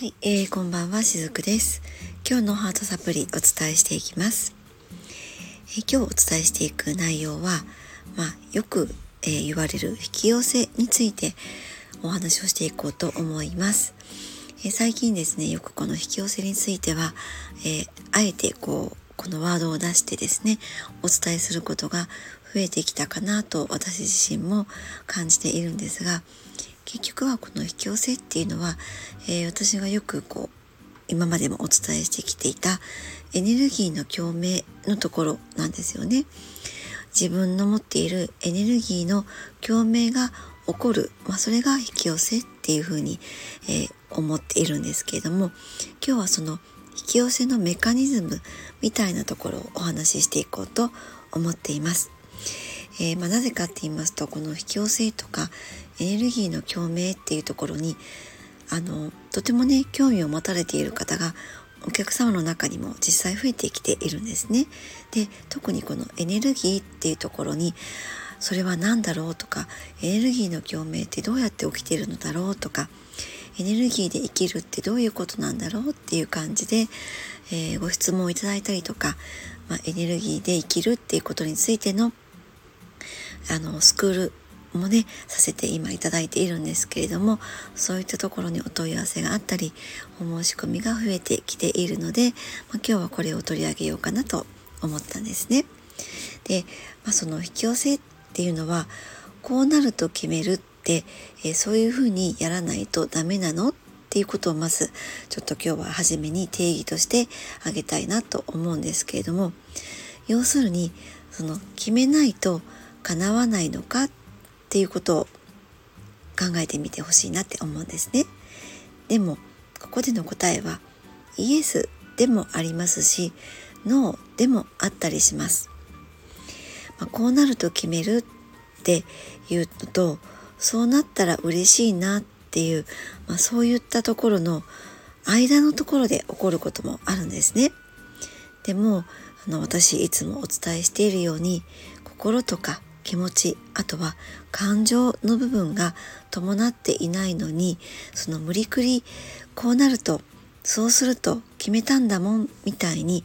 はい、えー、こんばんはしずくです。今日のハートサプリお伝えしていきます、えー、今日お伝えしていく内容はまあ、よく、えー、言われる引き寄せについてお話をしていこうと思います、えー、最近ですねよくこの引き寄せについては、えあえてこうこのワードを出してですねお伝えすることが増えてきたかなと私自身も感じているんですが結局はこの引き寄せっていうのは、えー、私がよくこう今までもお伝えしてきていたエネルギーの共鳴のところなんですよね。自分の持っているエネルギーの共鳴が起こる、まあ、それが引き寄せっていうふうに、えー、思っているんですけれども今日はその引き寄せのメカニズムみたいなところをお話ししていこうと思っています。えー、まあ、なぜかって言いますとこの引き寄せとかエネルギーの共鳴っていうところにあのとてもね興味を持たれている方がお客様の中にも実際増えてきているんですね。で特にこのエネルギーっていうところにそれは何だろうとかエネルギーの共鳴ってどうやって起きているのだろうとかエネルギーで生きるってどういうことなんだろうっていう感じで、えー、ご質問をいただいたりとか、まあ、エネルギーで生きるっていうことについてのあのスクールもねさせて今いただいているんですけれどもそういったところにお問い合わせがあったりお申し込みが増えてきているので、まあ、今日はこれを取り上げようかなと思ったんですね。で、まあ、その引き寄せっていうのはこうなると決めるって、えー、そういうふうにやらないとダメなのっていうことをまずちょっと今日は初めに定義としてあげたいなと思うんですけれども要するにその決めないと叶わないのかっっていうことを考えてみてほしいなって思うんですね。でもここでの答えはイエスでもありますしノーでもあったりします。まあ、こうなると決めるっていうのとそうなったら嬉しいなっていう、まあ、そういったところの間のところで起こることもあるんですね。でもあの私いつもお伝えしているように心とか気持ちあとは感情の部分が伴っていないのにその無理くりこうなるとそうすると決めたんだもんみたいに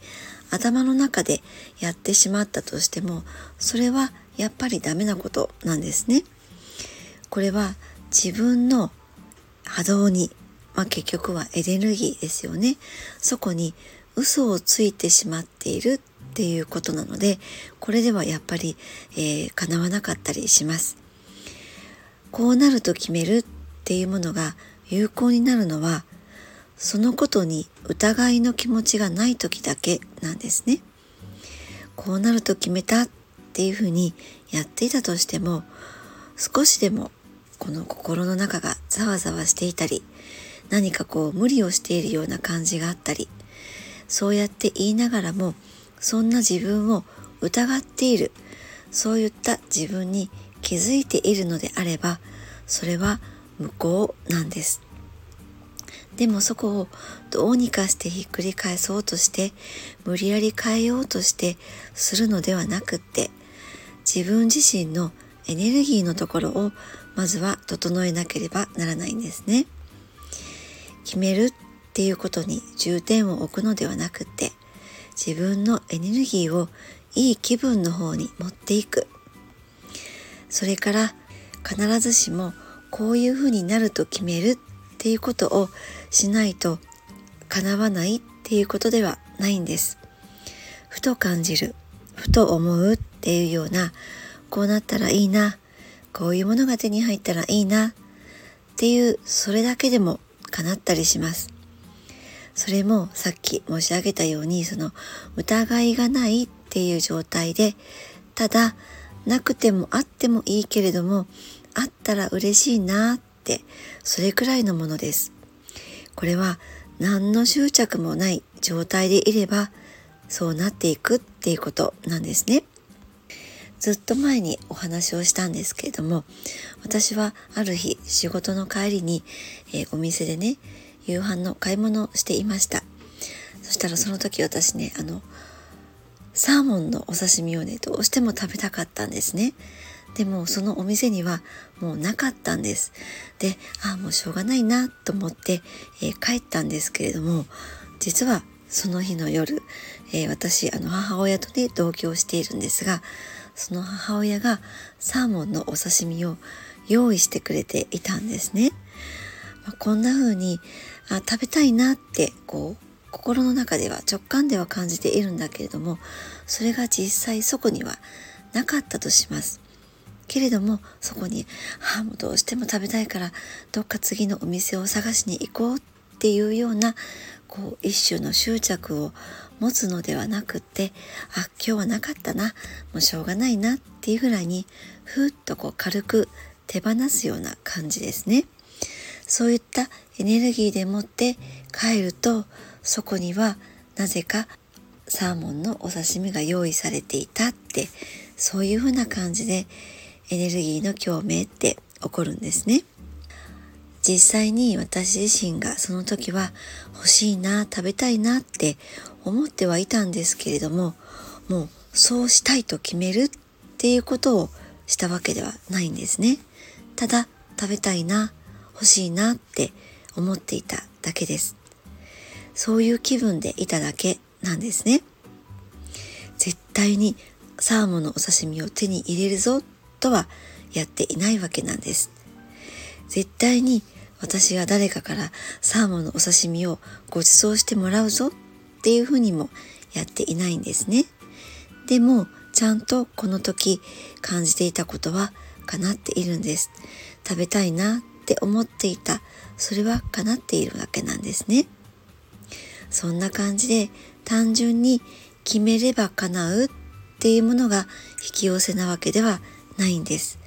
頭の中でやってしまったとしてもそれはやっぱりダメなことなんですね。これは自分の波動に、まあ、結局はエネルギーですよね。そこに嘘をついてしまっているっていうことなのでこれではやっぱり、えー、叶わなかったりします。こうなると決めるっていうものが有効になるのはそのことに疑いの気持ちがない時だけなんですね。こうなると決めたっていうふうにやっていたとしても少しでもこの心の中がざわざわしていたり何かこう無理をしているような感じがあったりそうやって言いながらもそんな自分を疑っている。そういった自分に気づいているのであればそれは無効なんです。でもそこをどうにかしてひっくり返そうとして無理やり変えようとしてするのではなくって自分自身のエネルギーのところをまずは整えなければならないんですね。決めるっていうことに重点を置くのではなくって自分のエネルギーをいい気分の方に持っていく。それから必ずしもこういうふうになると決めるっていうことをしないと叶わないっていうことではないんです。ふと感じるふと思うっていうようなこうなったらいいなこういうものが手に入ったらいいなっていうそれだけでも叶ったりします。それもさっき申し上げたようにその疑いがないっていう状態でただなくてもあってもいいけれどもあったら嬉しいなってそれくらいのものです。これは何の執着もない状態でいればそうなっていくっていうことなんですね。ずっと前にお話をしたんですけれども私はある日仕事の帰りに、えー、お店でね夕飯の買い物をしていましたそしたらその時私ねあのサーモンのお刺身をねどうしても食べたかったんですねでもそのお店にはもうなかったんです。で、ああ、もうしょうがないなと思って、えー、帰ったんですけれども、実はその日の夜、えー、私、あの母親とね、同居をしているんですが、その母親がサーモンのお刺身を用意してくれていたんですね。まあ、こんな風にあ食べたいなってこう心の中では直感では感じているんだけれどもそれが実際そこにはなかったとします。けれどもそこに「ああもうどうしても食べたいからどっか次のお店を探しに行こう」っていうようなこう一種の執着を持つのではなくって「あ今日はなかったなもうしょうがないな」っていうぐらいにふっとこう軽く手放すような感じですね。そういったエネルギーでもって帰るとそこにはなぜかサーモンのお刺身が用意されていたってそういうふうな感じでエネルギーの共鳴って起こるんですね。実際に私自身がその時は欲しいな食べたいなって思ってはいたんですけれどももうそうしたいと決めるっていうことをしたわけではないんですね。ただ食べたいな欲しいなって思っていただけです。そういう気分でいただけなんですね。絶対にサーモンのお刺身を手に入れるぞとはやっていないわけなんです。絶対に私が誰かからサーモンのお刺身をご馳走してもらうぞっていうふうにもやっていないんですね。でもちゃんとこの時感じていたことは叶っているんです。食べたいなって思っていた。それは叶っているわけなんですね。そんな感じで単純に決めれば叶うっていうものが引き寄せなわけではないんです。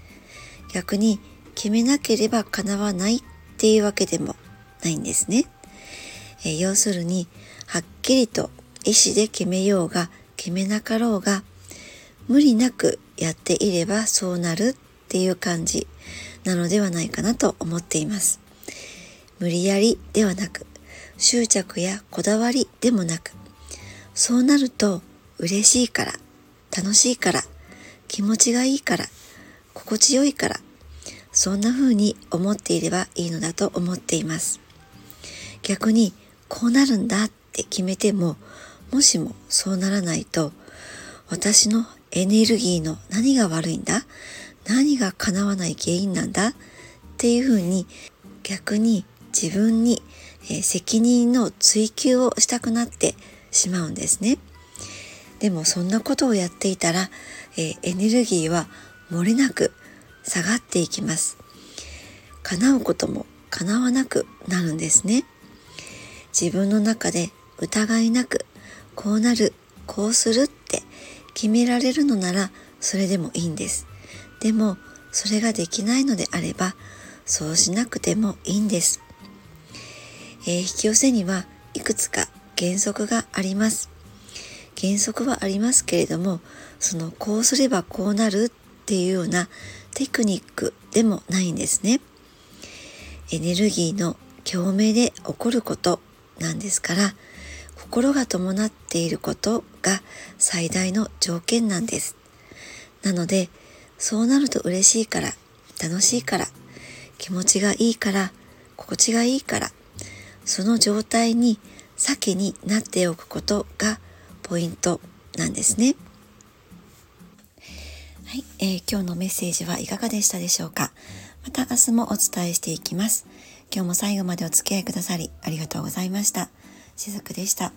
逆に決めなければ叶わないっていうわけでもないんですね、え要するにはっきりと意思で決めようが決めなかろうが無理なくやっていればそうなるっていう感じなのではないかなと思っています。無理やりではなく、執着やこだわりでもなく、そうなると嬉しいから、楽しいから、気持ちがいいから、心地よいから、そんな風に思っていればいいのだと思っています。逆にこうなるんだって決めても、もしもそうならないと、私のエネルギーの何が悪いんだ何が叶わない原因なんだ？っていうふうに逆に自分に、え責任の追及をしたくなってしまうんですね。でもそんなことをやっていたら、えエネルギーは漏れなく下がっていきます。叶うことも叶わなくなるんですね。自分の中で疑いなくこうなるこうするって決められるのならそれでもいいんです。でもそれができないのであればそうしなくてもいいんです、えー、引き寄せにはいくつか原則があります。原則はありますけれどもそのこうすればこうなるっていうようなテクニックでもないんですね。エネルギーの共鳴で起こることなんですから心が伴っていることが最大の条件なんです。なのでそうなると嬉しいから、楽しいから、気持ちがいいから、心地がいいから、その状態に先になっておくことがポイントなんですね。はい、えー、今日のメッセージはいかがでしたでしょうか？また明日もお伝えしていきます。今日も最後までお付き合いくださりありがとうございました。しずくでした。